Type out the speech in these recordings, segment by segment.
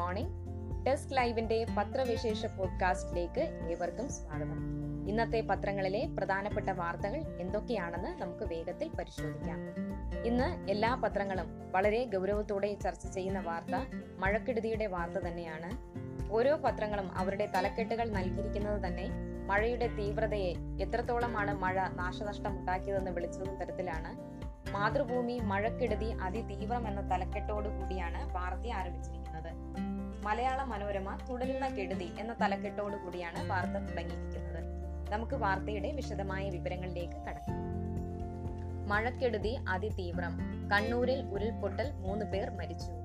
Morning desk ലൈവിന്റെ പത്രവിശേഷ പോഡ്കാസ്റ്റിലേക്ക് ഏവർക്കും സ്വാഗതം. ഇന്നത്തെ പത്രങ്ങളിലെ പ്രധാനപ്പെട്ട വാർത്തകൾ എന്തൊക്കെയാണെന്ന് നമുക്ക് വേഗത്തിൽ പരിശോധിക്കാം. ഇന്ന് എല്ലാ പത്രങ്ങളും വളരെ ഗൗരവത്തോടെ ചർച്ച ചെയ്യുന്ന വാർത്ത മഴക്കെടുതിയുടെ വാർത്ത തന്നെയാണ്. ഓരോ പത്രങ്ങളും അവരുടെ തലക്കെട്ടുകൾ നൽകിയിരിക്കുന്നത് തന്നെ മഴയുടെ തീവ്രതയെ എത്രത്തോളമാണ് മഴ നാശനഷ്ടം ഉണ്ടാക്കിയതെന്ന് വിളിച്ചതും തരത്തിലാണ്. മാതൃഭൂമി മഴക്കെടുതി അതിതീവ്രം എന്ന തലക്കെട്ടോടു കൂടിയാണ് വാർത്ത ആരംഭിച്ചിരിക്കുന്നത്. മലയാള മനോരമ തുടരുന്ന കെടുതി എന്ന തലക്കെട്ടോടു കൂടിയാണ് വാർത്ത തുടങ്ങിയിരിക്കുന്നത്. നമുക്ക് വാർത്തയുടെ വിശദമായ വിവരങ്ങളിലേക്ക് കടക്കാം. മഴക്കെടുതി അതിതീവ്രം. കണ്ണൂരിൽ ഉരുൾപൊട്ടൽ മൂന്ന് പേർ മരിച്ചു.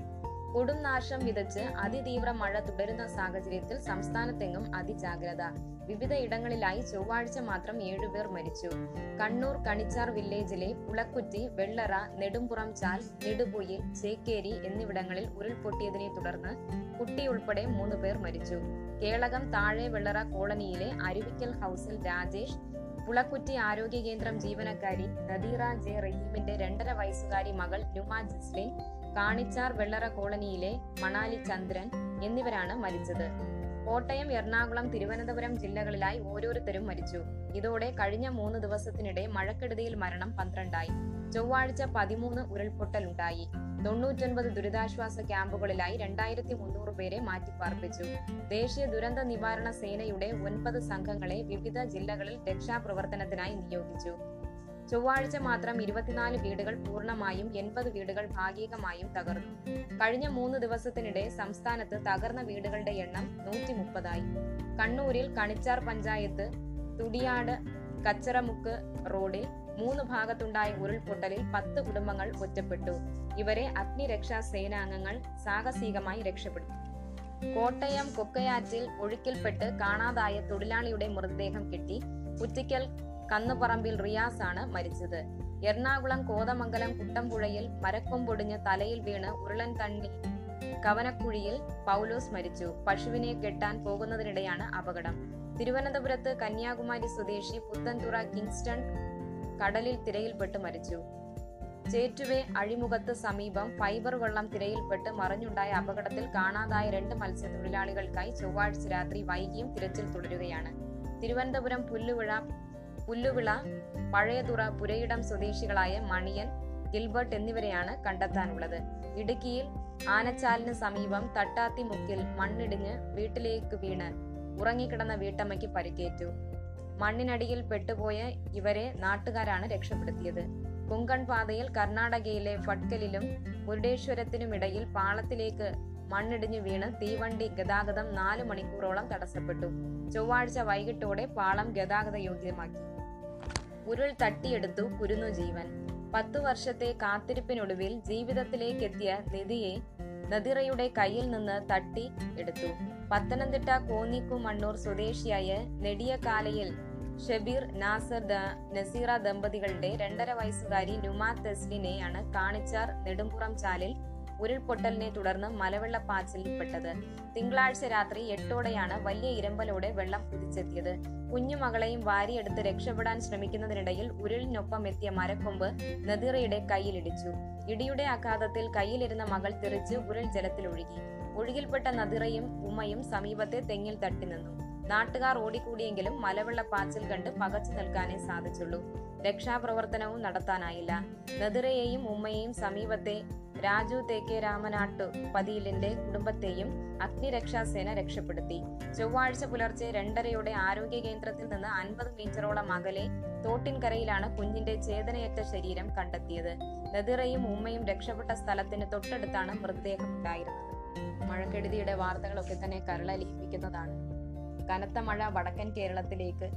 കൊടും നാശം വിതച്ച് അതിതീവ്ര മഴ തുടരുന്ന സാഹചര്യത്തിൽ സംസ്ഥാനത്തെങ്ങും അതിജാഗ്രത. വിവിധ ഇടങ്ങളിലായി ചൊവ്വാഴ്ച മാത്രം ഏഴുപേർ മരിച്ചു. കണ്ണൂർ കണിച്ചാർ വില്ലേജിലെ പുളക്കുറ്റി വെള്ളറ നെടുമ്പുറം ചാൽ നെടുപുയിൽ ചേക്കേരി എന്നിവിടങ്ങളിൽ ഉരുൾപൊട്ടിയതിനെ തുടർന്ന് കുട്ടി ഉൾപ്പെടെ മൂന്ന് പേർ മരിച്ചു. കേളകം താഴെ വെള്ളറ കോളനിയിലെ അരുവിക്കൽ ഹൗസിൽ രാജേഷ് പുളക്കുറ്റി ആരോഗ്യ കേന്ദ്രം ജീവനക്കാരി നദീറ ജെ റഹീമിന്റെ രണ്ടര വയസ്സുകാരി മകൾ നുമ ജിസ്ലിൻ കാണിച്ചാർ വെള്ളറ കോളനിയിലെ മണാലി ചന്ദ്രൻ എന്നിവരാണ് മരിച്ചത്. കോട്ടയം എറണാകുളം തിരുവനന്തപുരം ജില്ലകളിലായി ഓരോരുത്തരും മരിച്ചു. ഇതോടെ കഴിഞ്ഞ മൂന്ന് ദിവസത്തിനിടെ മഴക്കെടുതിയിൽ മരണം പന്ത്രണ്ടായി. ചൊവ്വാഴ്ച പതിമൂന്ന് ഉരുൾപൊട്ടലുണ്ടായി. തൊണ്ണൂറ്റൊൻപത് ദുരിതാശ്വാസ ക്യാമ്പുകളിലായി രണ്ടായിരത്തി മുന്നൂറ് പേരെ മാറ്റിപ്പാർപ്പിച്ചു. ദേശീയ ദുരന്ത നിവാരണ സേനയുടെ ഒൻപത് സംഘങ്ങളെ വിവിധ ജില്ലകളിൽ രക്ഷാപ്രവർത്തനത്തിനായി നിയോഗിച്ചു. ചൊവ്വാഴ്ച മാത്രം ഇരുപത്തിനാല് വീടുകൾ പൂർണമായും എൺപത് വീടുകൾ ഭാഗികമായും തകർന്നു. കഴിഞ്ഞ മൂന്ന് ദിവസത്തിനിടെ സംസ്ഥാനത്ത് തകർന്ന വീടുകളുടെ എണ്ണം നൂറ്റി മുപ്പതായി കണ്ണൂരിൽ കണിച്ചാർ പഞ്ചായത്ത് തുടിയാട് കച്ചറമുക്ക് റോഡിൽ മൂന്ന് ഭാഗത്തുണ്ടായ ഉരുൾപൊട്ടലിൽ പത്ത് കുടുംബങ്ങൾ ഒറ്റപ്പെട്ടു. ഇവരെ അഗ്നിരക്ഷാ സേനാംഗങ്ങൾ സാഹസികമായി രക്ഷപ്പെടുത്തി. കോട്ടയം കൊക്കയാറ്റിൽ ഒഴുക്കിൽപ്പെട്ട് കാണാതായ തൊഴിലാളിയുടെ മൃതദേഹം കിട്ടി കുറ്റിക്കൽ കന്നുപറമ്പിൽ റിയാസ് ആണ് മരിച്ചത്. എറണാകുളം കോതമംഗലം കുട്ടമ്പുഴയിൽ മരക്കൊമ്പൊടിഞ്ഞ് തലയിൽ വീണ് ഉരുളൻ തണ്ണി കവനക്കുഴിയിൽ പൗലോസ് മരിച്ചു. പശുവിനെ കെട്ടാൻ പോകുന്നതിനിടെയാണ് അപകടം. തിരുവനന്തപുരത്ത് കന്യാകുമാരി സ്വദേശി പുത്തൻതുറ കിങ്സ്റ്റൺ കടലിൽ തിരയിൽപ്പെട്ട് മരിച്ചു. ചേറ്റുവേ അഴിമുഖത്ത് സമീപം ഫൈബർ വെള്ളം തിരയിൽപ്പെട്ട് മറിഞ്ഞുണ്ടായ അപകടത്തിൽ കാണാതായ രണ്ട് മത്സ്യത്തൊഴിലാളികൾക്കായി ചൊവ്വാഴ്ച രാത്രി വൈകിയും തിരച്ചിൽ തുടരുകയാണ്. തിരുവനന്തപുരം പുല്ലുവിഴ പുല്ലുവിള പഴയതുറ പുരയിടം സ്വദേശികളായ മണിയൻ ഗിൽബർട്ട് എന്നിവരെയാണ് കണ്ടെത്താനുള്ളത്. ഇടുക്കിയിൽ ആനച്ചാലിന് സമീപം തട്ടാത്തിമുക്കിൽ മണ്ണിടിഞ്ഞ് വീട്ടിലേക്ക് വീണ് ഉറങ്ങിക്കിടന്ന വീട്ടമ്മയ്ക്ക് പരിക്കേറ്റു. മണ്ണിനടിയിൽ പെട്ടുപോയ ഇവരെ നാട്ടുകാരാണ് രക്ഷപ്പെടുത്തിയത്. കൊങ്കൺ പാതയിൽ കർണാടകയിലെ ഫട്കലിലും മുരുടേശ്വരത്തിനുമിടയിൽ പാളത്തിലേക്ക് മണ്ണിടിഞ്ഞു വീണ് തീവണ്ടി ഗതാഗതം നാല് മണിക്കൂറോളം തടസ്സപ്പെട്ടു. ചൊവ്വാഴ്ച വൈകിട്ടോടെ പാളം ഗതാഗത യോഗ്യമാക്കി ഉരുൾ തട്ടിയെടുത്തു കുരുന്നു ജീവൻ. പത്തു വർഷത്തെ കാത്തിരിപ്പിനൊടുവിൽ ജീവിതത്തിലേക്കെത്തിയ നിധിയെ നദിറയുടെ കയ്യിൽ നിന്ന് തട്ടി എടുത്തു. പത്തനംതിട്ട കോന്നിക്കുമണ്ണൂർ സ്വദേശിയായ നെടിയകാലയിൽ ഷബീർ നാസർ നസീറ ദമ്പതികളുടെ രണ്ടര വയസ്സുകാരി നുമാ തെസ്ലിനെയാണ് കാണിച്ചാർ നെടുമ്പുറം ചാലിൽ ഉരുൾപൊട്ടലിനെ തുടർന്ന് മലവെള്ളപ്പാച്ചിലിൽപ്പെട്ടത് തിങ്കളാഴ്ച രാത്രി എട്ടോടെയാണ് വലിയ ഇരമ്പലോടെ വെള്ളം കുതിച്ചെത്തിയത്. കുഞ്ഞുമകളെയും വാരിയെടുത്ത് രക്ഷപ്പെടാൻ ശ്രമിക്കുന്നതിനിടയിൽ ഉരുളിനൊപ്പം എത്തിയ മരക്കൊമ്പ് നദീറയുടെ കയ്യിലിടിച്ചു. ഇടിയുടെ ആഘാതത്തിൽ കയ്യിലിരുന്ന മകൾ തെറിച്ച് ഉരുൾ ജലത്തിൽ ഒഴുകി ഒഴുകിൽപ്പെട്ട നദിറയും ഉമ്മയും സമീപത്തെ തെങ്ങിൽ തട്ടി നിന്നു നാട്ടുകാർ ഓടിക്കൂടിയെങ്കിലും മലവെള്ളപ്പാച്ചിൽ കണ്ട് പകച്ചു നിൽക്കാനേ സാധിച്ചുള്ളൂ. രക്ഷാപ്രവർത്തനവും നടത്താനായില്ല. നദിറയെയും ഉമ്മയെയും സമീപത്തെ രാജു തേക്കെ രാമനാട്ടു പതിയിലിന്റെ കുടുംബത്തെയും അഗ്നിരക്ഷാസേന രക്ഷപ്പെടുത്തി. ചൊവ്വാഴ്ച പുലർച്ചെ രണ്ടരയോടെ ആരോഗ്യ കേന്ദ്രത്തിൽ നിന്ന് അൻപത് മീറ്ററോളം അകലെ തോട്ടിൻകരയിലാണ് കുഞ്ഞിന്റെ ചേതനയറ്റ ശരീരം കണ്ടെത്തിയത്. നദിറയും ഉമ്മയും രക്ഷപ്പെട്ട സ്ഥലത്തിന് തൊട്ടടുത്താണ് മൃതദേഹം ഉണ്ടായിരുന്നത് മഴക്കെടുതിയുടെ വാർത്തകളൊക്കെ തന്നെ കരളലിയിപ്പിക്കുന്നതാണ് കനത്ത മഴ വടക്കൻ കേരളത്തിലേക്ക്.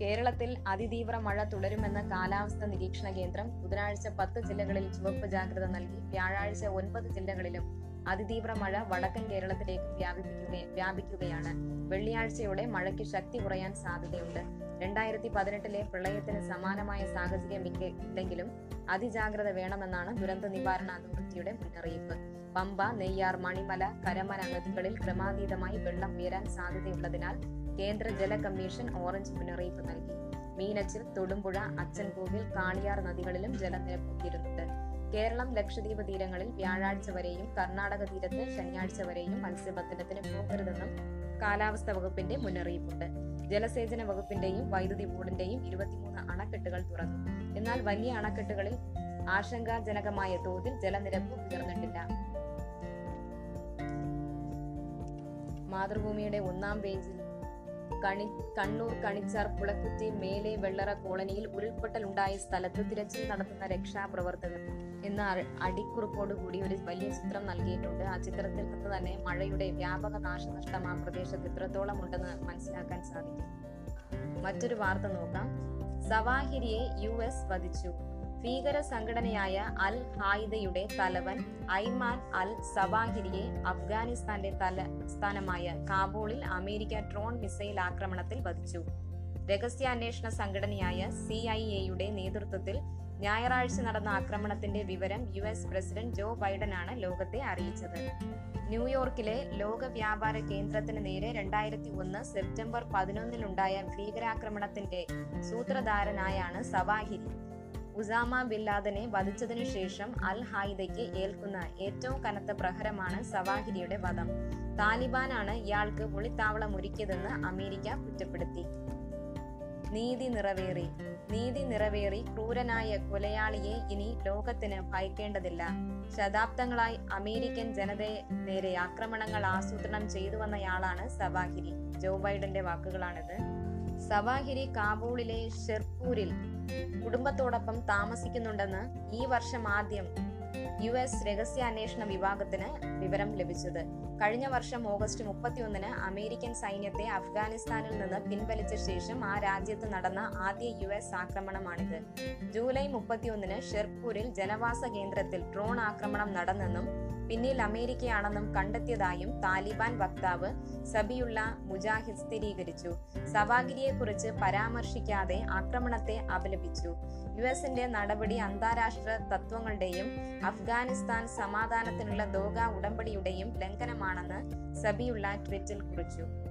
കേരളത്തിൽ അതിതീവ്ര മഴ തുടരുമെന്ന് കാലാവസ്ഥ നിരീക്ഷണ കേന്ദ്രം ബുധനാഴ്ച പത്ത് ജില്ലകളിൽ ചുവപ്പ് ജാഗ്രത നൽകി. വ്യാഴാഴ്ച ഒൻപത് ജില്ലകളിലും അതിതീവ്ര മഴ വടക്കൻ കേരളത്തിലേക്ക് വ്യാപിപ്പിക്കുക വ്യാപിക്കുകയാണ്. വെള്ളിയാഴ്ചയോടെ മഴയ്ക്ക് ശക്തി കുറയാൻ സാധ്യതയുണ്ട്. രണ്ടായിരത്തി പതിനെട്ടിലെ പ്രളയത്തിന് സമാനമായ സാഹചര്യം ഇല്ലെങ്കിലും അതിജാഗ്രത വേണമെന്നാണ് ദുരന്ത നിവാരണ അതോറിറ്റിയുടെ മുന്നറിയിപ്പ്. പമ്പ നെയ്യാർ മണിമല കരമന നദികളിൽ ക്രമാതീതമായി വെള്ളം ഉയരാൻ സാധ്യതയുള്ളതിനാൽ കേന്ദ്ര ജല കമ്മീഷൻ ഓറഞ്ച് മുന്നറിയിപ്പ് നൽകി. മീനച്ചിൽ തൊടുമ്പുഴ അച്ചൻകോവിൽ കാളിയാർ നദികളിലും ജലനിരപ്പ് ഉയരുന്നുണ്ട്. കേരളം ലക്ഷദ്വീപ് തീരങ്ങളിൽ വ്യാഴാഴ്ച വരെയും കർണാടക തീരത്ത് ശനിയാഴ്ച വരെയും മത്സ്യബന്ധനത്തിന് പോകരുതെന്നും കാലാവസ്ഥ വകുപ്പിന്റെ മുന്നറിയിപ്പുണ്ട്. ജലസേചന വകുപ്പിന്റെയും വൈദ്യുതി ബോർഡിന്റെയും ഇരുപത്തിമൂന്ന് അണക്കെട്ടുകൾ തുറന്നു. എന്നാൽ വലിയ അണക്കെട്ടുകളിൽ ആശങ്കാജനകമായ തോതിൽ ജലനിരപ്പ് ഉയർന്നിട്ടില്ല. മാതൃഭൂമിയുടെ ഒന്നാം പേജിൽ കണി കണ്ണൂർ കണിച്ചാർ പുളക്കുറ്റി മേലെ വെള്ളറ കോളനിയിൽ ഉരുൾപൊട്ടൽ ഉണ്ടായ സ്ഥലത്ത് തിരച്ചിൽ നടത്തുന്ന രക്ഷാപ്രവർത്തകർ എന്ന അടിക്കുറിപ്പോടുകൂടി ഒരു വലിയ ചിത്രം നൽകിയിട്ടുണ്ട്. ആ ചിത്രത്തിൽ നിന്ന് തന്നെ മഴയുടെ വ്യാപക നാശനഷ്ടം ആ പ്രദേശത്ത് എത്രത്തോളം ഉണ്ടെന്ന് മനസ്സിലാക്കാൻ സാധിക്കും. മറ്റൊരു വാർത്ത നോക്കാം. സവാഹിരിയെ യു എസ് വധിച്ചു. ഭീകര സംഘടനയായ അൽ ഹായിദയുടെ തലവൻ ഐമാൻ അൽ സവാഹിരിയെ അഫ്ഗാനിസ്ഥാന്റെ തലസ്ഥാനമായ കാബൂളിൽ അമേരിക്ക ഡ്രോൺ മിസൈൽ ആക്രമണത്തിൽ വധിച്ചു. രഹസ്യാന്വേഷണ സംഘടനയായ സി ഐ എയുടെ നേതൃത്വത്തിൽ ഞായറാഴ്ച നടന്ന ആക്രമണത്തിന്റെ വിവരം യു എസ് പ്രസിഡന്റ് ജോ ബൈഡനാണ് ലോകത്തെ അറിയിച്ചത്. ന്യൂയോർക്കിലെ ലോക വ്യാപാര കേന്ദ്രത്തിന് നേരെ രണ്ടായിരത്തി ഒന്ന് സെപ്റ്റംബർ പതിനൊന്നിലുണ്ടായ ഭീകരാക്രമണത്തിന്റെ സൂത്രധാരനായാണ് സവാഹിരി. ഉസാമ ബിൻ ലാദനെ വധിച്ചതിനു ശേഷം അൽ ഹായിദയ്ക്ക് ഏൽക്കുന്ന ഏറ്റവും കനത്ത പ്രഹരമാണ് സവാഹിരിയുടെ വധം. താലിബാനാണ് ഇയാൾക്ക് ഒളിത്താവളം ഒരുക്കിയതെന്ന് അമേരിക്ക കുറ്റപ്പെടുത്തി. നീതി നിറവേറി. നീതി നിറവേറി ക്രൂരനായ കൊലയാളിയെ ഇനി ലോകത്തിന് ഭയക്കേണ്ടതില്ല. ശതാബ്ദങ്ങളായി അമേരിക്കൻ ജനതയെ നേരെ ആക്രമണങ്ങൾ ആസൂത്രണം ചെയ്തു വന്നയാളാണ് സവാഹിരി. ജോ ബൈഡന്റെ വാക്കുകളാണിത്. സവാഹിരി കാബൂളിലെ ഷെർപൂരിൽ കുടുംബത്തോടൊപ്പം താമസിക്കുന്നുണ്ടെന്ന് ഈ വർഷം ആദ്യം യു എസ് രഹസ്യാന്വേഷണ വിഭാഗത്തിന് വിവരം ലഭിച്ചത്. കഴിഞ്ഞ വർഷം ഓഗസ്റ്റ് മുപ്പത്തിയൊന്നിന് അമേരിക്കൻ സൈന്യത്തെ അഫ്ഗാനിസ്ഥാനിൽ നിന്ന് പിൻവലിച്ച ശേഷം ആ രാജ്യത്ത് നടന്ന ആദ്യ യു എസ് ആക്രമണമാണിത്. ജൂലൈ മുപ്പത്തിയൊന്നിന് ഷെർപൂരിൽ ജനവാസ കേന്ദ്രത്തിൽ ഡ്രോൺ ആക്രമണം നടന്നെന്നും പിന്നിൽ അമേരിക്കയാണെന്നും കണ്ടെത്തിയതായും താലിബാൻ വക്താവ് സബിയുള്ള മുജാഹിദ് സ്ഥിരീകരിച്ചു. സവാഗിരിയെക്കുറിച്ച് പരാമർശിക്കാതെ ആക്രമണത്തെ അപലപിച്ചു. യു എസിന്റെ നടപടി അന്താരാഷ്ട്ര തത്വങ്ങളുടെയും അഫ്ഗാനിസ്ഥാൻ സമാധാനത്തിനുള്ള ദോഗ ഉടമ്പടിയുടെയും ലംഘനമാണെന്ന് സബിയുള്ള ട്വിറ്റിൽ കുറിച്ചു.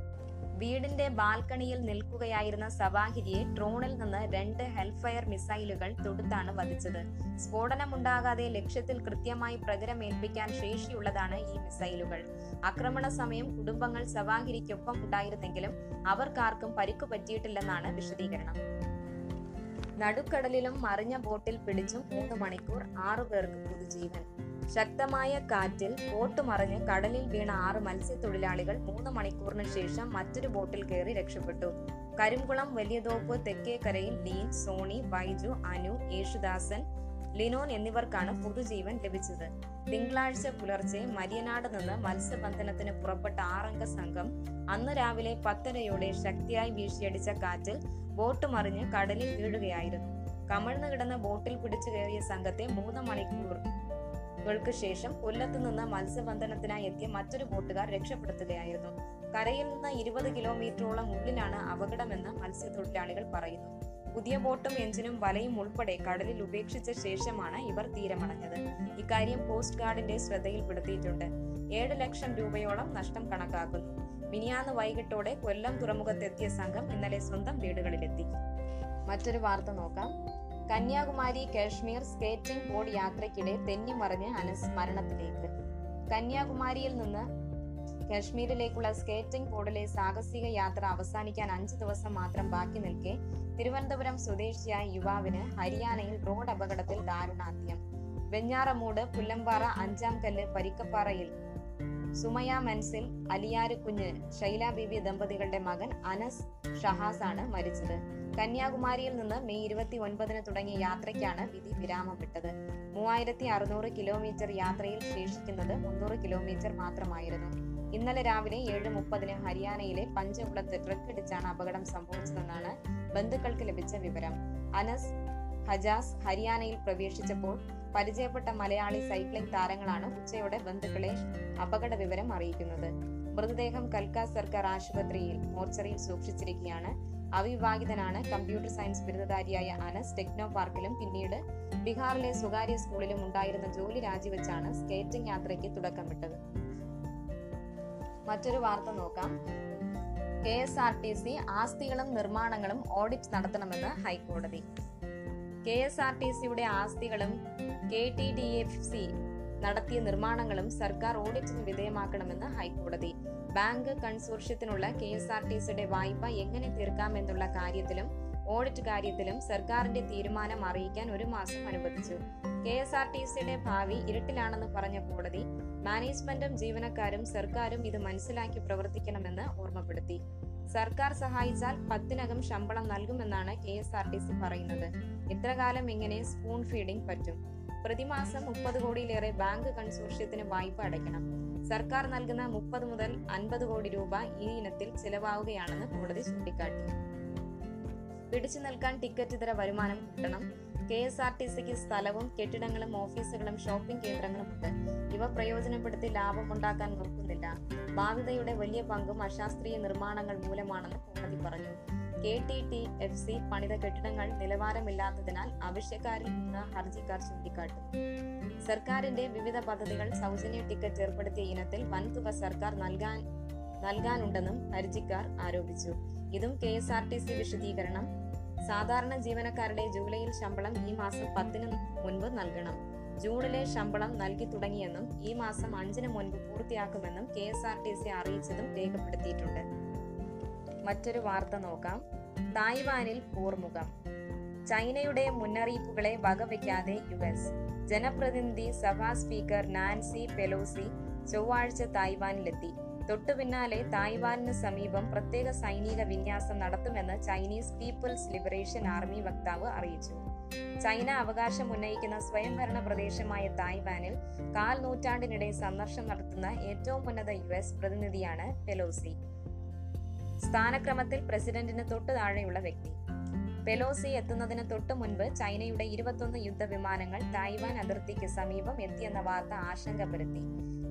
വീടിന്റെ ബാൽക്കണിയിൽ നിൽക്കുകയായിരുന്ന സവാഹിരിയെ ഡ്രോണിൽ നിന്ന് രണ്ട് ഹെൽഫയർ മിസൈലുകൾ തൊടുത്താണ് വധിച്ചത്. സ്ഫോടനമുണ്ടാകാതെ ലക്ഷ്യത്തിൽ കൃത്യമായി പ്രകരമേൽപ്പിക്കാൻ ശേഷിയുള്ളതാണ് ഈ മിസൈലുകൾ. ആക്രമണ സമയം കുടുംബങ്ങൾ സവാഹിരിക്കൊപ്പം ഉണ്ടായിരുന്നെങ്കിലും അവർക്കാർക്കും പരിക്കു പറ്റിയിട്ടില്ലെന്നാണ് വിശദീകരണം. നടുക്കടലിലും മറിഞ്ഞ ബോട്ടിൽ പിടിച്ചും മൂന്ന് മണിക്കൂർ ആറുപേർക്ക് പേർക്ക് പുതുജീവൻ ശക്തമായ കാറ്റിൽ ബോട്ട് മറിഞ്ഞ് കടലിൽ വീണ ആറ് മത്സ്യത്തൊഴിലാളികൾ മൂന്ന് മണിക്കൂറിന് ശേഷം മറ്റൊരു ബോട്ടിൽ കയറി രക്ഷപ്പെട്ടു. കരിംകുളം വലിയതോപ്പ് തെക്കേക്കരയിൽ ലീൻ സോണി ബൈജു അനു യേശുദാസൻ ലിനോൻ എന്നിവർക്കാണ് പുതുജീവൻ ലഭിച്ചത്. തിങ്കളാഴ്ച പുലർച്ചെ മരിയനാട് നിന്ന് മത്സ്യബന്ധനത്തിന് പുറപ്പെട്ട ആറംഗ സംഘം അന്ന് രാവിലെ പത്തരയോടെ ശക്തിയായി വീശിയടിച്ച കാറ്റിൽ ബോട്ട് മറിഞ്ഞ് കടലിൽ വീഴുകയായിരുന്നു. കമഴ്ന്നു കിടന്ന ബോട്ടിൽ പിടിച്ചു കയറിയ സംഘത്തെ മൂന്ന് മണിക്കൂറുകൾക്ക് ശേഷം കൊല്ലത്തു നിന്ന് മത്സ്യബന്ധനത്തിനായി എത്തിയ മറ്റൊരു ബോട്ടുകാർ രക്ഷപ്പെടുത്തുകയായിരുന്നു. കരയിൽ നിന്ന് ഇരുപത് കിലോമീറ്ററോളം ഉള്ളിലാണ് അപകടമെന്ന് മത്സ്യത്തൊഴിലാളികൾ പറയുന്നു. പുതിയ ബോട്ടും എഞ്ചിനും വലയും ഉൾപ്പെടെ കടലിൽ ഉപേക്ഷിച്ച ശേഷമാണ് ഇവർ തീരമണഞ്ഞത് ഇക്കാര്യം കോസ്റ്റ് ഗാർഡിന്റെ ശ്രദ്ധയിൽപ്പെടുത്തിയിട്ടുണ്ട്. ഏഴ് ലക്ഷം രൂപയോളം നഷ്ടം കണക്കാക്കുന്നു. മിനിയാന്ന് വൈകിട്ടോടെ കൊല്ലം തുറമുഖത്തെത്തിയ സംഘം ഇന്നലെ സ്വന്തം വീടുകളിലെത്തി. മറ്റൊരു വാർത്ത നോക്കാം. കന്യാകുമാരി കാശ്മീർ സ്കേറ്റിംഗ് ബോർഡ് യാത്രയ്ക്കിടെ തെന്നിമറിഞ്ഞ് അനസ് മരണത്തിലേക്ക്. കന്യാകുമാരിയിൽ നിന്ന് കാശ്മീരിലേക്കുള്ള സ്കേറ്റിംഗ് ബോർഡിലെ സാഹസിക യാത്ര അവസാനിക്കാൻ അഞ്ച് ദിവസം മാത്രം ബാക്കി നിൽക്കെ തിരുവനന്തപുരം സ്വദേശിയായ യുവാവിന് ഹരിയാനയിൽ റോഡ് അപകടത്തിൽ ദാരുണാന്ത്യം. വെഞ്ഞാറമൂട് പുല്ലമ്പാറ അഞ്ചാം കല്ല് പരിക്കപ്പാറയിൽ സുമയ മൻസിൽ അലിയാര് കുഞ്ഞ് ശൈല ബീവി ദമ്പതികളുടെ മകൻ അനസ് ഷഹാസ് ആണ് മരിച്ചത്. കന്യാകുമാരിയിൽ നിന്ന് മെയ് ഇരുപത്തി ഒൻപതിന് തുടങ്ങിയ യാത്രയ്ക്കാണ് വിധി വിരാമമിട്ടത്. മൂവായിരത്തി അറുന്നൂറ് കിലോമീറ്റർ യാത്രയിൽ ശേഷിക്കുന്നത് മുന്നൂറ് കിലോമീറ്റർ മാത്രമായിരുന്നു. ഇന്നലെ രാവിലെ ഏഴ് മുപ്പതിന് ഹരിയാനയിലെ പഞ്ചകുളത്ത് ട്രക്ക് ഇടിച്ചാണ് അപകടം സംഭവിച്ചതെന്നാണ് ബന്ധുക്കൾക്ക് ലഭിച്ച വിവരം. അനസ് ഹജാസ് ഹരിയാനയിൽ പ്രവേശിച്ചപ്പോൾ പരിചയപ്പെട്ട മലയാളി സൈക്ലിംഗ് താരങ്ങളാണ് ഉച്ചയോടെ ബന്ധുക്കളെ അപകട വിവരം അറിയിക്കുന്നത്. മൃതദേഹം കൽക്ക സർക്കാർ ആശുപത്രിയിൽ മോർച്ചറിയിൽ സൂക്ഷിച്ചിരിക്കുകയാണ്. അവിവാഹിതനാണ് കമ്പ്യൂട്ടർ സയൻസ് ബിരുദധാരിയായ അനസ് ടെക്നോ പാർക്കിലും പിന്നീട് ബീഹാറിലെ സ്വകാര്യ സ്കൂളിലും ഉണ്ടായിരുന്ന ജോലി രാജിവെച്ചാണ് സ്കേറ്റിംഗ് യാത്രയ്ക്ക് തുടക്കമിട്ടത്. മറ്റൊരു വാർത്ത നോക്കാം. K S R T C ആസ്തികളും നിർമ്മാണങ്ങളും ഓഡിറ്റ് നടത്തണമെന്ന് ഹൈക്കോടതി. കെ എസ് ആർ ടി സിയുടെ ആസ്തികളും K T D F C നടത്തിയ നിർമ്മാണങ്ങളും സർക്കാർ ഓഡിറ്റിന് വിധേയമാക്കണമെന്ന് ഹൈക്കോടതി. ബാങ്ക് കൺസോർഷ്യത്തിനുള്ള കെ എസ് ആർ ടി സിയുടെ വായ്പ എങ്ങനെ തീർക്കാമെന്നുള്ള കാര്യത്തിലും ഓഡിറ്റ് കാര്യത്തിലും സർക്കാരിന്റെ തീരുമാനം അറിയിക്കാൻ ഒരു മാസം അനുവദിച്ചു. കെ എസ് ആർ ടി സിയുടെ ഭാവി ഇരുട്ടിലാണെന്ന് പറഞ്ഞ കോടതി മാനേജ്മെന്റും ജീവനക്കാരും സർക്കാരും ഇത് മനസ്സിലാക്കി പ്രവർത്തിക്കണമെന്ന് ഓർമ്മപ്പെടുത്തി. സർക്കാർ സഹായിച്ചാൽ പത്തിനകം ശമ്പളം നൽകുമെന്നാണ് K S R T C പറയുന്നത്. ഇത്രകാലം ഇങ്ങനെ സ്പൂൺ ഫീഡിംഗ് പറ്റും. പ്രതിമാസം മുപ്പത് കോടിയിലേറെ ബാങ്ക് കൺസോർഷ്യത്തിന് വായ്പ അടയ്ക്കണം. സർക്കാർ നൽകുന്ന മുപ്പത് മുതൽ അൻപത് കോടി രൂപ ഈ ഇനത്തിൽ ചിലവാവുകയാണെന്ന് കോടതി ചൂണ്ടിക്കാട്ടി. പിടിച്ചു നിൽക്കാൻ ടിക്കറ്റ് ഇതര വരുമാനം കിട്ടണം. കെ എസ് ആർ ടി സിക്ക് സ്ഥലവും കെട്ടിടങ്ങളും ഓഫീസുകളും ഷോപ്പിംഗ് കേന്ദ്രങ്ങളും ഉണ്ട്. ഇവ പ്രയോജനപ്പെടുത്തി ലാഭമുണ്ടാക്കാൻ നോക്കുന്നില്ല. ബാധ്യതയുടെ വലിയ പങ്കും അശാസ്ത്രീയ നിർമ്മാണങ്ങൾ മൂലമാണെന്ന് കോടതി പറഞ്ഞു. K T T F C പണിത കെട്ടിടങ്ങൾ നിലവാരമില്ലാത്തതിനാൽ ആവശ്യക്കാരിൽ നിന്ന് ഹർജിക്കാർ ചൂണ്ടിക്കാട്ടും. സർക്കാരിന്റെ വിവിധ പദ്ധതികൾ സൗജന്യ ടിക്കറ്റ് ഏർപ്പെടുത്തിയ ഇനത്തിൽ വൻതുക സർക്കാർ നൽകാൻ നൽകാനുണ്ടെന്നും ഹർജിക്കാർ ആരോപിച്ചു. ഇതും K S R T C വിശദീകരണം. സാധാരണ ജീവനക്കാരുടെ ജൂലൈയിൽ ശമ്പളം ഈ മാസം പത്തിന് മുൻപ് നൽകണം. ജൂണിലെ ശമ്പളം നൽകി തുടങ്ങിയെന്നും ഈ മാസം അഞ്ചിന് മുൻപ് പൂർത്തിയാക്കുമെന്നും K S R T C അറിയിച്ചതും രേഖപ്പെടുത്തിയിട്ടുണ്ട്. മറ്റൊരു വാർത്ത നോക്കാം. തായ്വാനിൽ പോർമുഖം. ചൈനയുടെ മുന്നറിയിപ്പുകളെ വകവയ്ക്കാതെ യു എസ്. ജനപ്രതിനിധി സഭാ സ്പീക്കർ നാൻസി പെലോസി ചൊവ്വാഴ്ച തായ്വാനിലെത്തി. തൊട്ടു പിന്നാലെ തായ്വാനിന് സമീപം പ്രത്യേക സൈനിക വിന്യാസം നടത്തുമെന്ന് ചൈനീസ് പീപ്പിൾസ് ലിബറേഷൻ ആർമി വക്താവ് അറിയിച്ചു. ചൈന അവകാശം ഉന്നയിക്കുന്ന സ്വയംഭരണ പ്രദേശമായ തായ്വാനിൽ കാൽ നൂറ്റാണ്ടിനിടെ സന്ദർശനം നടത്തുന്ന ഏറ്റവും ഉന്നത യു എസ് പ്രതിനിധിയാണ് പെലോസി. സ്ഥാനക്രമത്തിൽ പ്രസിഡന്റിന് തൊട്ടു താഴെയുള്ള വ്യക്തി. പെലോസി എത്തുന്നതിന് തൊട്ടു മുൻപ് ചൈനയുടെ ഇരുപത്തൊന്ന് യുദ്ധവിമാനങ്ങൾ തായ്വാൻ അതിർത്തിക്ക് സമീപം എത്തിയെന്ന വാർത്ത ആശങ്കപ്പെടുത്തി.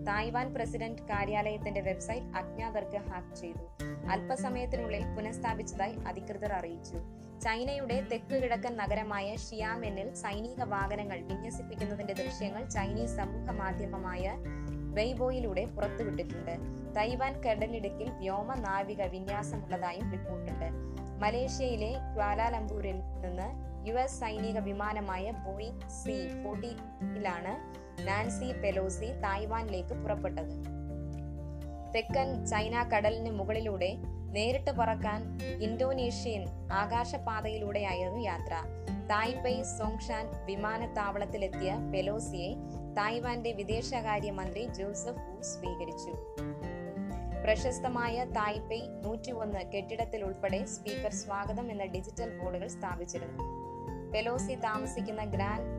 തായ്വാൻ പ്രസിഡന്റ് കാര്യാലയത്തിന്റെ വെബ്സൈറ്റ് അജ്ഞാതർക്ക് ഹാക്ക് ചെയ്തു. അല്പസമയത്തിനുള്ളിൽ പുനഃസ്ഥാപിച്ചതായി അധികൃതർ അറിയിച്ചു. ചൈനയുടെ തെക്ക് കിഴക്കൻ നഗരമായ ഷിയാമെന്നിൽ സൈനിക വാഹനങ്ങൾ വിന്യസിപ്പിക്കുന്നതിന്റെ ദൃശ്യങ്ങൾ ചൈനീസ് സമൂഹ മാധ്യമമായ വെയ്ബോയിലൂടെ പുറത്തുവിട്ടിട്ടുണ്ട്. തൈവാൻ കടലിടുക്കിൽ വ്യോമ നാവിക വിന്യാസമുള്ളതായും റിപ്പോർട്ടുണ്ട്. മലേഷ്യയിലെ ക്വാലാലംപൂരിൽ നിന്ന് യു എസ് സൈനിക വിമാനമായ ബോയിങ് സി ഫോർട്ടിയിലാണ് നാൻസി പെലോസി തായ്വാനിലേക്ക് പുറപ്പെട്ടത്. തെക്കൻ ചൈന കടലിന് മുകളിലൂടെ നേരിട്ട് പറക്കാൻ ഇന്തോനേഷ്യൻ ആകാശപാതയിലൂടെയായിരുന്നു യാത്ര. തായ്പെയ് സോങ്ഷാൻ വിമാനത്താവളത്തിലെത്തിയ പെലോസിയെ തായ്വാന്റെ വിദേശകാര്യ മന്ത്രി ജോസഫ് വു സ്വീകരിച്ചു. പ്രശസ്തമായ തായ്പെയ് നൂറ്റി ഒന്ന് കെട്ടിടത്തിൽ ഉൾപ്പെടെ സ്പീക്കർ സ്വാഗതം എന്ന ഡിജിറ്റൽ ബോർഡുകൾ സ്ഥാപിച്ചിരുന്നു. പെലോസി താമസിക്കുന്ന ഗ്രാൻഡ്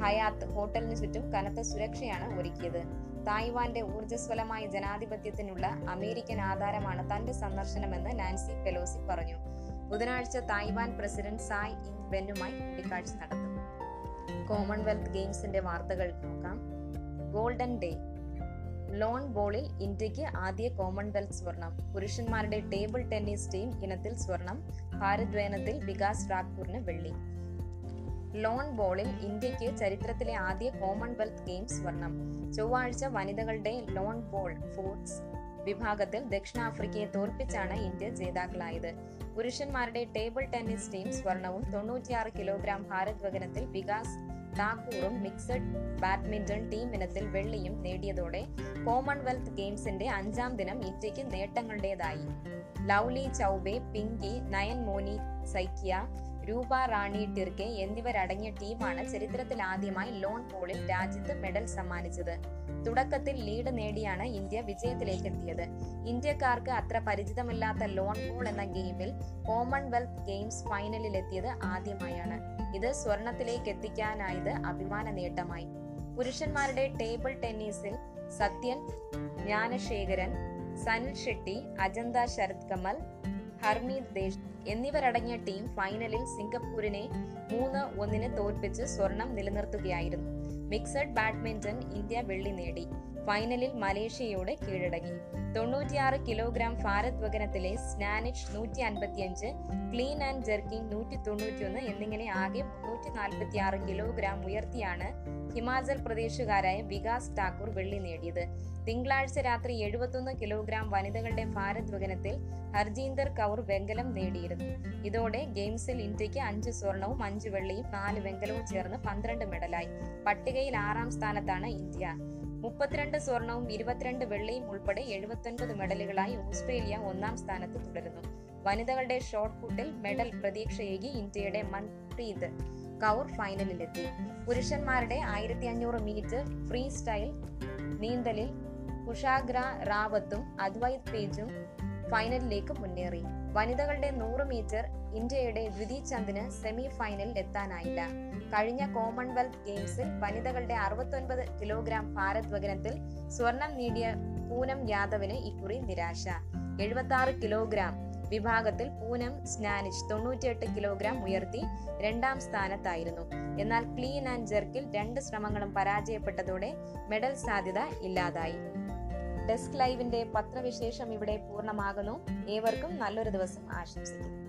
ഹയാത്ത് ഹോട്ടലിന് ചുറ്റും കനത്ത സുരക്ഷയാണ് ഒരുക്കിയത്. തായ്വാന്റെ ഊർജസ്വലമായ ജനാധിപത്യത്തിനുള്ള അമേരിക്കൻ ആധാരമാണ് തന്റെ സന്ദർശനമെന്ന് നാൻസി പെലോസി പറഞ്ഞു. ബുധനാഴ്ച തായ്വാൻ പ്രസിഡന്റ് സായ് ഇങ് വെന്നുമായി കൂടിക്കാഴ്ച നടത്തും. കോമൺവെൽത്ത് ഗെയിംസിന്റെ വാർത്തകൾ നോക്കാം. Golden day. ലോൺ ബോളിൽ ഇന്ത്യയ്ക്ക് ആദ്യ കോമൺവെൽത്ത് സ്വർണം. പുരുഷന്മാരുടെ ടേബിൾ ടെന്നീസ് ടീം ഇനത്തിൽ സ്വർണം. ഭാരദ്വയനത്തിൽ വികാസ് റാക്കൂറിന് വെള്ളി. ലോൺ ബോളിൽ ഇന്ത്യയ്ക്ക് ചരിത്രത്തിലെ ആദ്യ കോമൺവെൽത്ത് ഗെയിംസ് സ്വർണം. ചൊവ്വാഴ്ച വനിതകളുടെ ലോൺ ബോൾ ഫോർട്സ് വിഭാഗത്തിൽ ദക്ഷിണാഫ്രിക്കയെ തോൽപ്പിച്ചാണ് ഇന്ത്യ ജേതാക്കളായത്. പുരുഷന്മാരുടെ ടേബിൾ ടെന്നീസ് ടീം സ്വർണവും തൊണ്ണൂറ്റിയാറ് കിലോഗ്രാം ഭാരദ്വകനത്തിൽ വികാസ് താക്കൂറും മിക്സഡ് ബാഡ്മിന്റൺ ടീം ഇനത്തിൽ വെള്ളിയും നേടിയതോടെ കോമൺവെൽത്ത് ഗെയിംസിന്റെ അഞ്ചാം ദിനം ഇന്ത്യയ്ക്ക് നേട്ടങ്ങളുടേതായി. ലൗലി ചൌബെ പിങ്കി നയൻ മോനി സൈക്കിയ രൂപ റാണി ടിർക്കെ എന്നിവരടങ്ങിയ ടീമാണ് ചരിത്രത്തിൽ ആദ്യമായി ലോൺ പോളിൽ രാജ്യത്ത് മെഡൽ സമ്മാനിച്ചത്. തുടക്കത്തിൽ ലീഡ് നേടിയാണ് ഇന്ത്യ വിജയത്തിലേക്ക് എത്തിയത് ഇന്ത്യക്കാർക്ക് അത്ര പരിചിതമില്ലാത്ത ലോൺ പോൾ എന്ന ഗെയിമിൽ കോമൺവെൽത്ത് ഗെയിംസ് ഫൈനലിൽ എത്തിയത് ആദ്യമായാണ്. ഇത് സ്വർണത്തിലേക്ക് എത്തിക്കാനായത് അഭിമാന നേട്ടമായി. പുരുഷന്മാരുടെ ടേബിൾ ടെന്നീസിൽ സത്യൻ ജ്ഞാനശേഖരൻ സനിൽ ഷെട്ടി അജന്ത ശരത് കമൽ ഹർമീത് ദേശ് എന്നിവരടങ്ങിയ ടീം ഫൈനലിൽ സിംഗപ്പൂരിനെ മൂന്ന് ഒന്നിന് തോൽപ്പിച്ച് സ്വർണം നിലനിർത്തുകയായിരുന്നു. മിക്സഡ് ബാഡ്മിന്റൺ ഇന്ത്യ വെള്ളി നേടി. ഫൈനലിൽ മലേഷ്യയോട് കീഴടങ്ങി. തൊണ്ണൂറ്റിയാറ് കിലോഗ്രാം ഭാരത് വകനത്തിലെ സ്നാനിഷ് നൂറ്റി അൻപത്തിയഞ്ച് ക്ലീൻ ആൻഡ് ജെർക്കിംഗ് നൂറ്റി തൊണ്ണൂറ്റിയൊന്ന് എന്നിങ്ങനെ ആകെ നൂറ്റി നാൽപ്പത്തിയാറ് കിലോഗ്രാം ഉയർത്തിയാണ് ഹിമാചൽ പ്രദേശുകാരായ വികാസ് ഠാക്കൂർ വെള്ളി നേടിയത്. തിങ്കളാഴ്ച രാത്രി എഴുപത്തൊന്ന് കിലോഗ്രാം വനിതകളുടെ ഭാരദ്വഹനത്തിൽ ഹർജീന്ദർ കൗർ വെങ്കലം നേടിയിരുന്നു. ഇതോടെ ഗെയിംസിൽ ഇന്ത്യയ്ക്ക് അഞ്ച് സ്വർണവും അഞ്ച് വെള്ളിയും നാല് വെങ്കലവും ചേർന്ന് പന്ത്രണ്ട് മെഡലായി. പട്ടികയിൽ ആറാം സ്ഥാനത്താണ് ഇന്ത്യ. മുപ്പത്തിരണ്ട് സ്വർണവും ഇരുപത്തിരണ്ട് വെള്ളിയും ഉൾപ്പെടെ എഴുപത്തൊൻപത് മെഡലുകളായി ഓസ്ട്രേലിയ ഒന്നാം സ്ഥാനത്ത് തുടരുന്നു. വനിതകളുടെ ഷോട്ട് പുട്ടിൽ മെഡൽ പ്രതീക്ഷയേകി ഇന്ത്യയുടെ മൻപ്രീത്. കൗർ ഫൈനലിലെത്തി. പുരുഷന്മാരുടെ ആയിരത്തി അഞ്ഞൂറ് മീറ്റർ ഫ്രീ സ്റ്റൈൽ നീന്തലിൽ കുഷാഗ്ര റാവത്തും അദ്വൈത് പേജും ഫൈനലിലേക്ക് മുന്നേറി. വനിതകളുടെ നൂറ് മീറ്റർ ഇന്ത്യയുടെ ദ്വിതി ചന്ദിന് സെമി ഫൈനലിൽ എത്താനായില്ല. കഴിഞ്ഞ കോമൺവെൽത്ത് ഗെയിംസിൽ വനിതകളുടെ അറുപത്തൊൻപത് കിലോഗ്രാം ഭാരദ്വഹനത്തിൽ സ്വർണം നേടിയ പൂനം യാദവിന് ഇക്കുറി നിരാശ. എഴുപത്തി കിലോഗ്രാം വിഭാഗത്തിൽ പൂനം സ്നാനിച്ച് തൊണ്ണൂറ്റിയെട്ട് കിലോഗ്രാം ഉയർത്തി രണ്ടാം സ്ഥാനത്തായിരുന്നു. എന്നാൽ ക്ലീൻ ആൻഡ് ജെർക്കിൽ രണ്ട് ശ്രമങ്ങളും പരാജയപ്പെട്ടതോടെ മെഡൽ സാധ്യത ഇല്ലാതായി. ഡെസ്ക് ലൈവിന്റെ പത്രവിശേഷം ഇവിടെ പൂർണമാകുന്നു. ഏവർക്കും നല്ലൊരു ദിവസം ആശംസിക്കുന്നു.